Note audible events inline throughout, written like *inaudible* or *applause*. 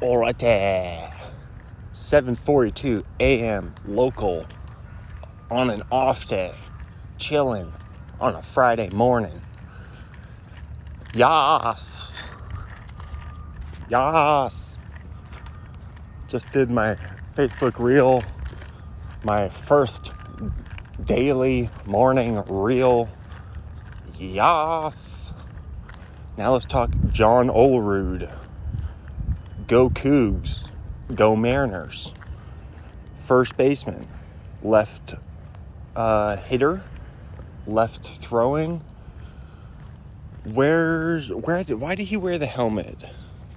Alrighty. 7:42 a.m. local on an off day, chilling on a Friday morning. Yas. Yas. Just did my Facebook reel, my first daily morning reel. Yas. Now let's talk John Olerud. Go Cougs. Go Mariners. First baseman. Left uh, hitter. Left throwing. Where's where did why did he wear the helmet?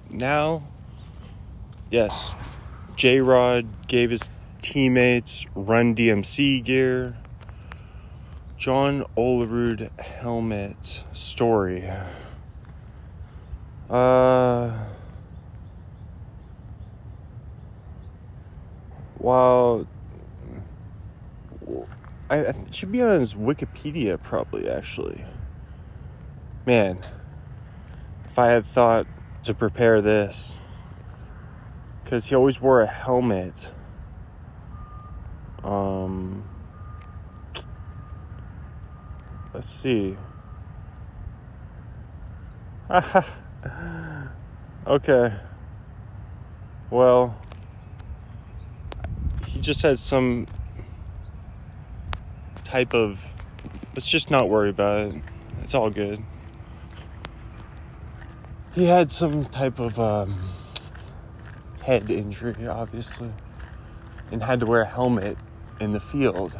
Now yes. J Rod gave his teammates Run DMC gear. John Olerud helmet story. Uh, well, I, I should be on his Wikipedia probably actually. Man, if I had thought to prepare this, because he always wore a helmet. Um, let's see. *laughs* okay. Well, he just had some type of. Let's just not worry about it. It's all good. He had some type of um, head injury, obviously, and had to wear a helmet in the field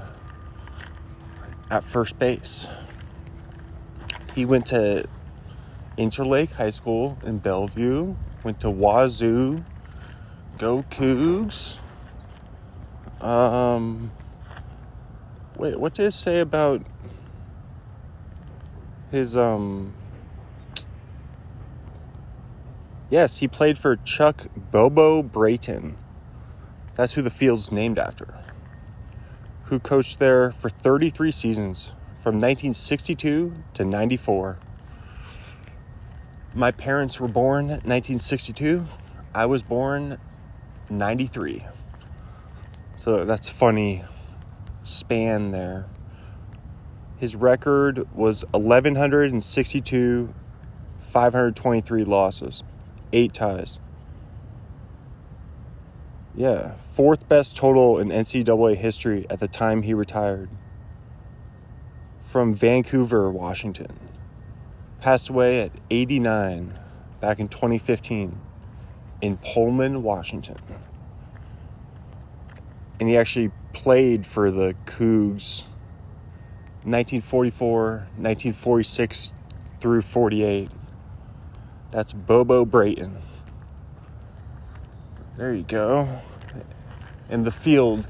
at first base. He went to Interlake High School in Bellevue, went to Wazoo, go Cougs. Um, wait, what did it say about his, um, yes, he played for Chuck Bobo Brayton. That's who the field's named after. Who coached there for 33 seasons from 1962 to 94. My parents were born 1962. I was born 93. So that's funny span there. His record was 1162 523 losses, 8 ties. Yeah, fourth best total in NCAA history at the time he retired. From Vancouver, Washington passed away at 89 back in 2015 in Pullman, Washington. And he actually played for the Cougs 1944, 1946 through 48. That's Bobo Brayton. There you go. And the field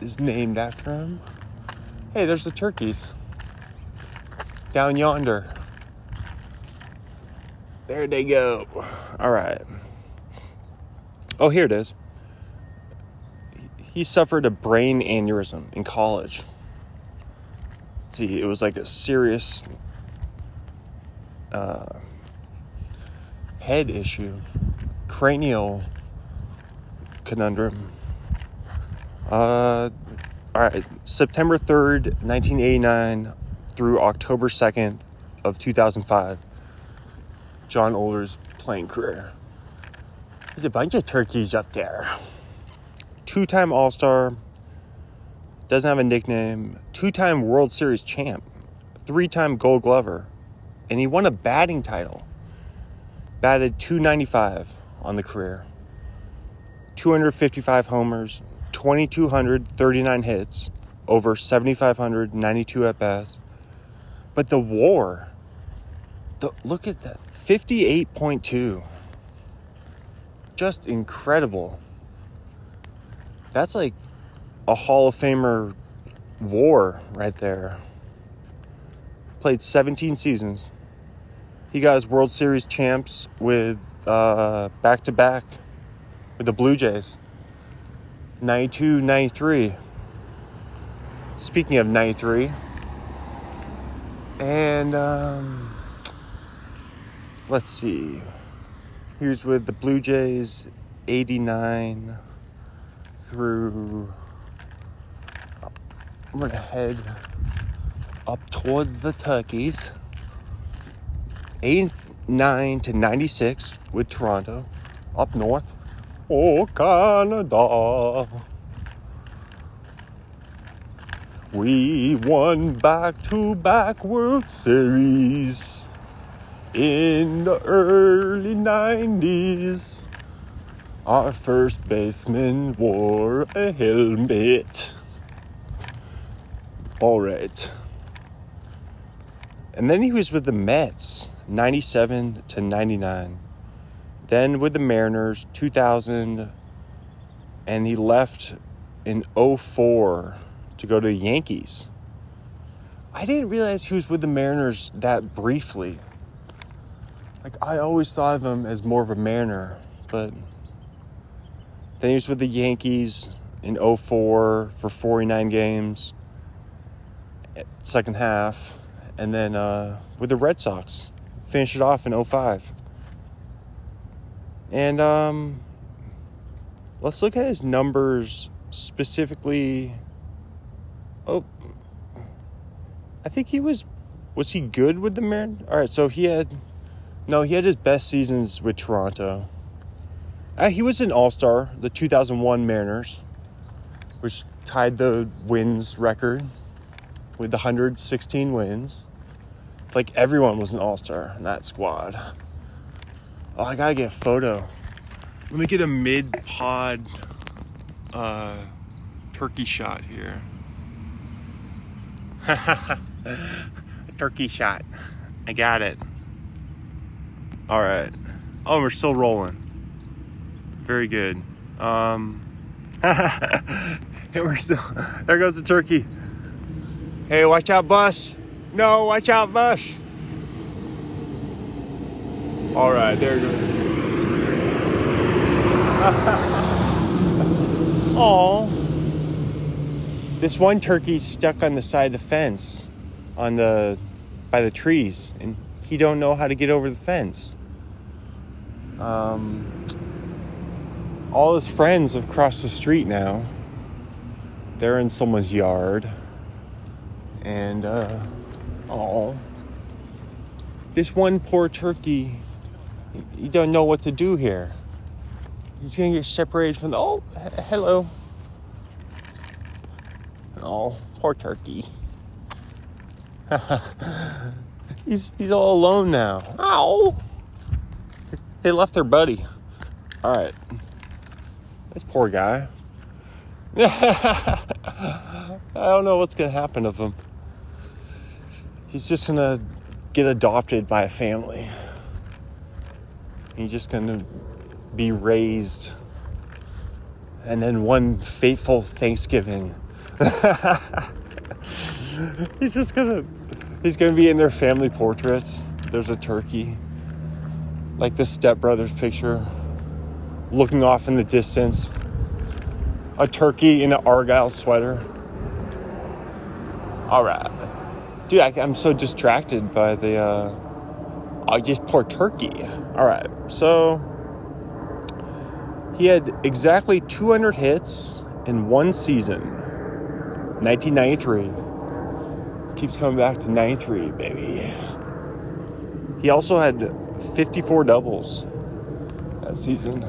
is named after him. Hey, there's the turkeys down yonder. There they go. All right. Oh, here it is. He suffered a brain aneurysm in college. See, it was like a serious uh, head issue, cranial conundrum. Uh, all right, September 3rd, 1989 through October 2nd of 2005. John Olerud's playing career. There's a bunch of turkeys up there. Two time All Star, doesn't have a nickname, two time World Series champ, three time Gold Glover, and he won a batting title. Batted 295 on the career, 255 homers, 2,239 hits, over 7,592 at bats. But the war, the, look at that 58.2. Just incredible. That's like a Hall of Famer war right there. Played 17 seasons. He got his World Series champs with back to back with the Blue Jays. 92 93. Speaking of 93, and um, let's see. he was with the Blue Jays 89 through. I'm gonna head up towards the Turkeys. 89 to 96 with Toronto. Up north. Oh, Canada. We won back to back World Series in the early 90s. Our first baseman wore a helmet. All right. And then he was with the Mets, 97 to 99. Then with the Mariners, 2000. And he left in 04 to go to the Yankees. I didn't realize he was with the Mariners that briefly. Like, I always thought of him as more of a Mariner, but then he was with the Yankees in 04 for 49 games, second half and then uh, with the Red Sox, finish it off in 05. And um, let's look at his numbers specifically. Oh, I think he was. Was he good with the Mariners? All right, so he had. No, he had his best seasons with Toronto. Uh, he was an All Star, the 2001 Mariners, which tied the wins record with the 116 wins like everyone was an all star in that squad. Oh, I gotta get a photo. Let me get a mid pod uh, turkey shot here. *laughs* A turkey shot. I got it. All right. Oh, we're still rolling. Very good. Um, and we're still. There goes the turkey. Hey, watch out, bus. No, watch out, Bush. All right, there you go. Oh, this one turkey's stuck on the side of the fence, on the by the trees, and he don't know how to get over the fence. Um, all his friends have crossed the street now. They're in someone's yard, and. Uh, Oh, this one poor turkey, he don't know what to do here. He's gonna get separated from the. Oh, hello. Oh, poor turkey. *laughs* he's he's all alone now. Ow! They left their buddy. All right, this poor guy. *laughs* I don't know what's gonna happen to him he's just gonna get adopted by a family. He's just gonna be raised. And then one fateful Thanksgiving, *laughs* he's just gonna he's gonna be in their family portraits. There's a turkey, like the stepbrothers picture, looking off in the distance. A turkey in an argyle sweater. All right dude, I, am so distracted by the. Uh, I just poor turkey. All right, so he had exactly 200 hits in one season, 1993. Keeps coming back to 93, baby. He also had 54 doubles that season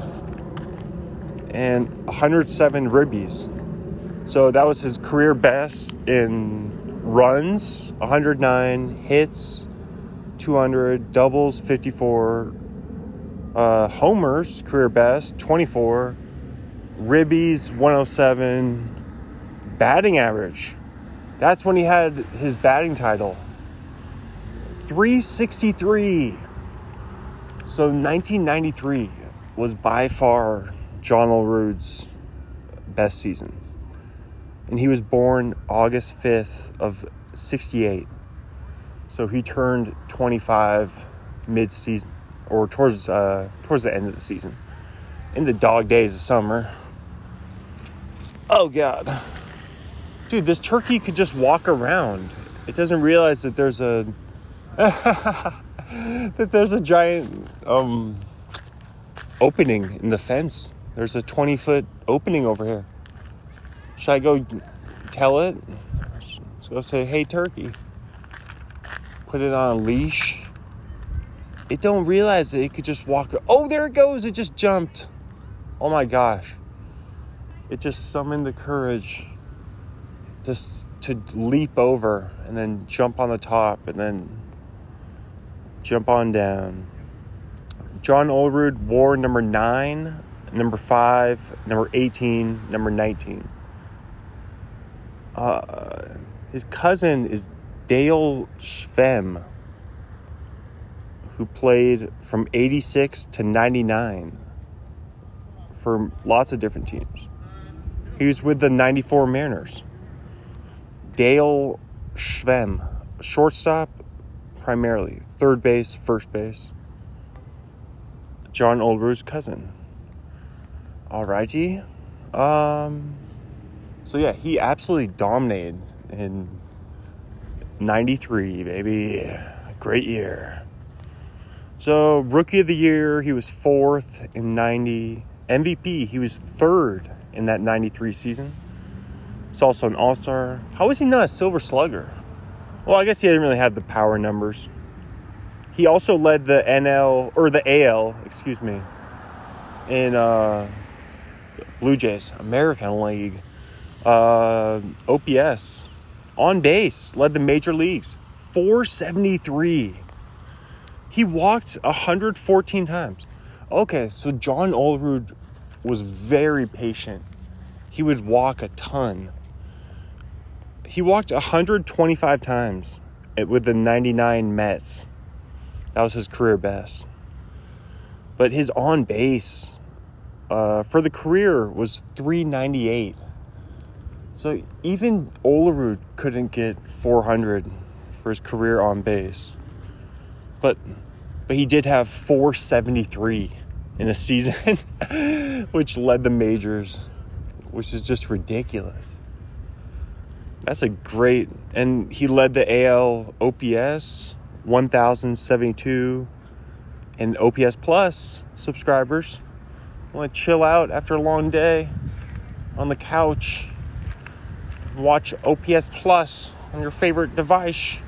and 107 ribbies. So that was his career best in runs 109 hits 200 doubles 54 uh, homers career best 24 ribbies 107 batting average. That's when he had his batting title. 363 so 1993 was by far john Olerud's best season and he was born August 5th of 68. So he turned 25 mid-season or towards uh, towards the end of the season. In the dog days of summer. Oh god. Dude, this turkey could just walk around. It doesn't realize that there's a *laughs* that there's a giant um opening in the fence. There's a 20 foot opening over here. Should I go tell it? Let's go say, hey, turkey. Put it on a leash. It don't realize that it could just walk. Oh, there it goes. It just jumped. Oh my gosh. It just summoned the courage just to leap over and then jump on the top and then jump on down. John Olerud, wore number nine, number five, number 18, number 19. Uh, his cousin is Dale Sveum, who played from 86 to 99 for lots of different teams. He was with the 94 Mariners. Dale Sveum, shortstop primarily, third base, first base. John Olerud's cousin. Alrighty. Um, so yeah, he absolutely dominated in 93, baby. Great year. So, rookie of the year, he was fourth in 90. MVP, he was third in that 93 season. He's also an all star. How was he not a silver slugger? Well, I guess he didn't really have the power numbers. He also led the NL or the AL, excuse me, in uh, Blue Jays American League. Uh, OPS on base led the major leagues 473. He walked 114 times. Okay, so John Olerud was very patient. He would walk a ton. He walked 125 times with the 99 Mets. That was his career best. But his on base uh, for the career was 398. So even Olerud couldn't get 400 for his career on base. But but he did have 473 in a season, *laughs* which led the majors, which is just ridiculous. That's a great, and he led the AL OPS 1,072 and OPS Plus subscribers. Want to chill out after a long day on the couch, watch OPS Plus on your favorite device.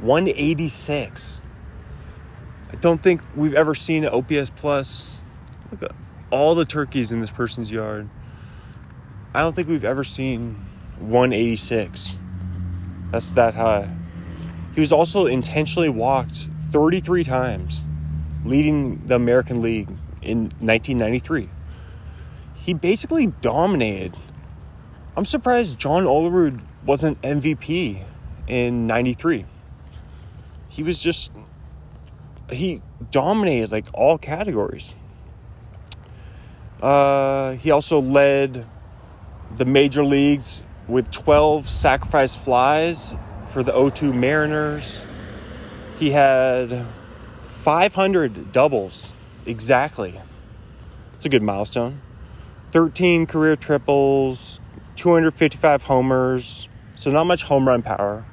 186. I don't think we've ever seen OPS Plus. Look at all the turkeys in this person's yard. I don't think we've ever seen 186. That's that high. He was also intentionally walked 33 times, leading the American League in 1993. He basically dominated. I'm surprised John Olerud wasn't MVP in 93. He was just he dominated like all categories. Uh, he also led the major leagues with 12 sacrifice flies for the O2 Mariners. He had 500 doubles exactly. It's a good milestone. 13 career triples, 255 homers, so not much home run power.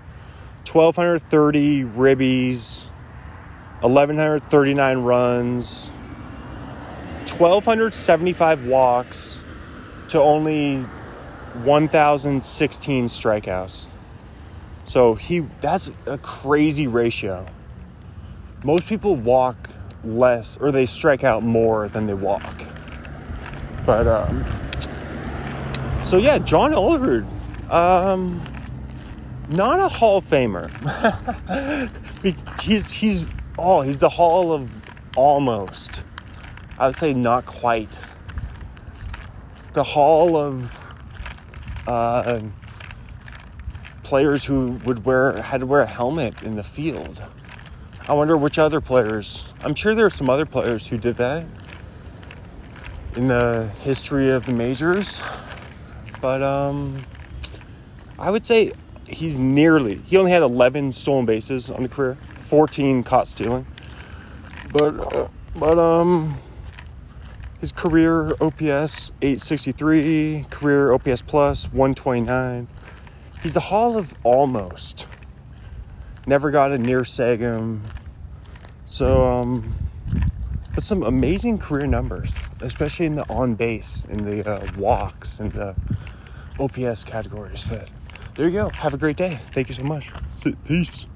1230 ribbies, 1139 runs, 1275 walks to only 1016 strikeouts. So he that's a crazy ratio. Most people walk less or they strike out more than they walk. But um so yeah, John Olerud um not a Hall of Famer. *laughs* he's he's oh, he's the Hall of almost. I would say not quite. The Hall of uh, players who would wear had to wear a helmet in the field. I wonder which other players. I'm sure there are some other players who did that in the history of the majors, but um, I would say he's nearly. He only had 11 stolen bases on the career, 14 caught stealing, but uh, but um. His career OPS 863, career OPS plus 129. He's the Hall of almost. Never got a near Sagum. So, um, but some amazing career numbers, especially in the on base, in the uh, walks, and the OPS categories. But there you go. Have a great day. Thank you so much. Peace.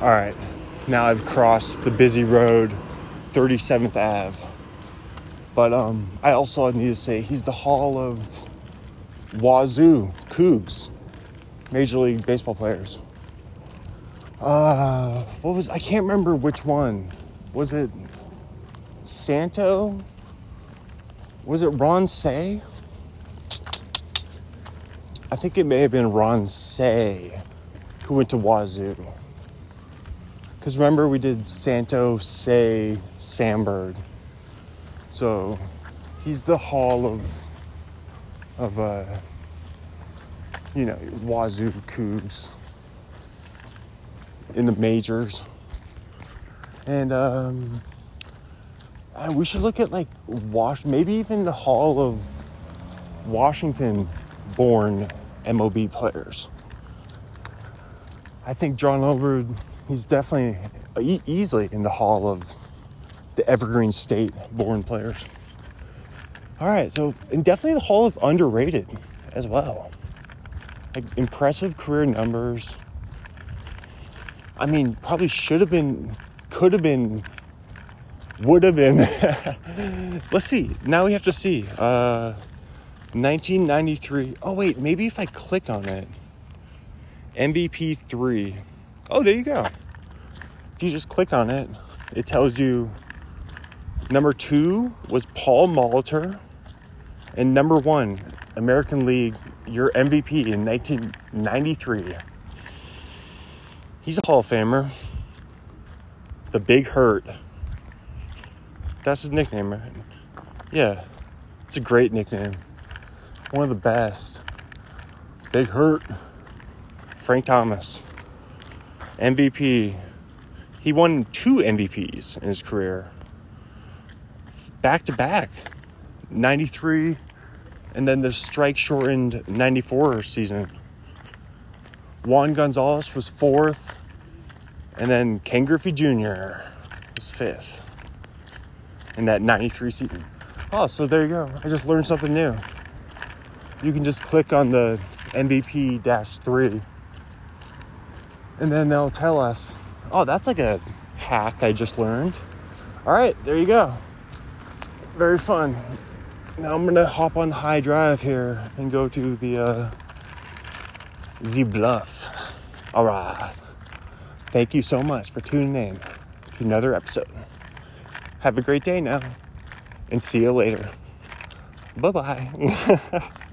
All right, now I've crossed the busy road, 37th Ave. But um, I also need to say he's the Hall of Wazoo Cougs, Major League Baseball players. Uh, what was I can't remember which one. Was it Santo? Was it Ron Cey? I think it may have been Ron Cey who went to Wazoo. Because remember, we did Santo, Cey Sandberg. So he's the hall of, of uh, you know, Wazoo Cougs in the majors. And um, we should look at like Wash, maybe even the Hall of Washington born MLB players. I think John Olerud, he's definitely e- easily in the Hall of the Evergreen State born players. All right, so and definitely the Hall of underrated as well. Like impressive career numbers, I mean, probably should have been, could have been, would have been. *laughs* Let's see. Now we have to see. Uh, 1993. Oh, wait, maybe if I click on it. MVP 3. Oh, there you go. If you just click on it, it tells you number two was Paul Molitor, and number one, American League, your MVP in 1993. He's a Hall of Famer. The Big Hurt. That's his nickname, right? Yeah. It's a great nickname. One of the best. Big Hurt. Frank Thomas. MVP. He won two MVPs in his career. Back to back. 93 and then the strike shortened 94 season. Juan Gonzalez was fourth, and then Ken Griffey Jr. was fifth in that 93 season. Oh, so there you go. I just learned something new. You can just click on the MVP 3, and then they'll tell us, oh, that's like a hack I just learned. All right, there you go. Very fun. Now I'm gonna hop on high drive here and go to the uh, the bluff. All right. Thank you so much for tuning in to another episode. Have a great day now and see you later. Bye bye. *laughs*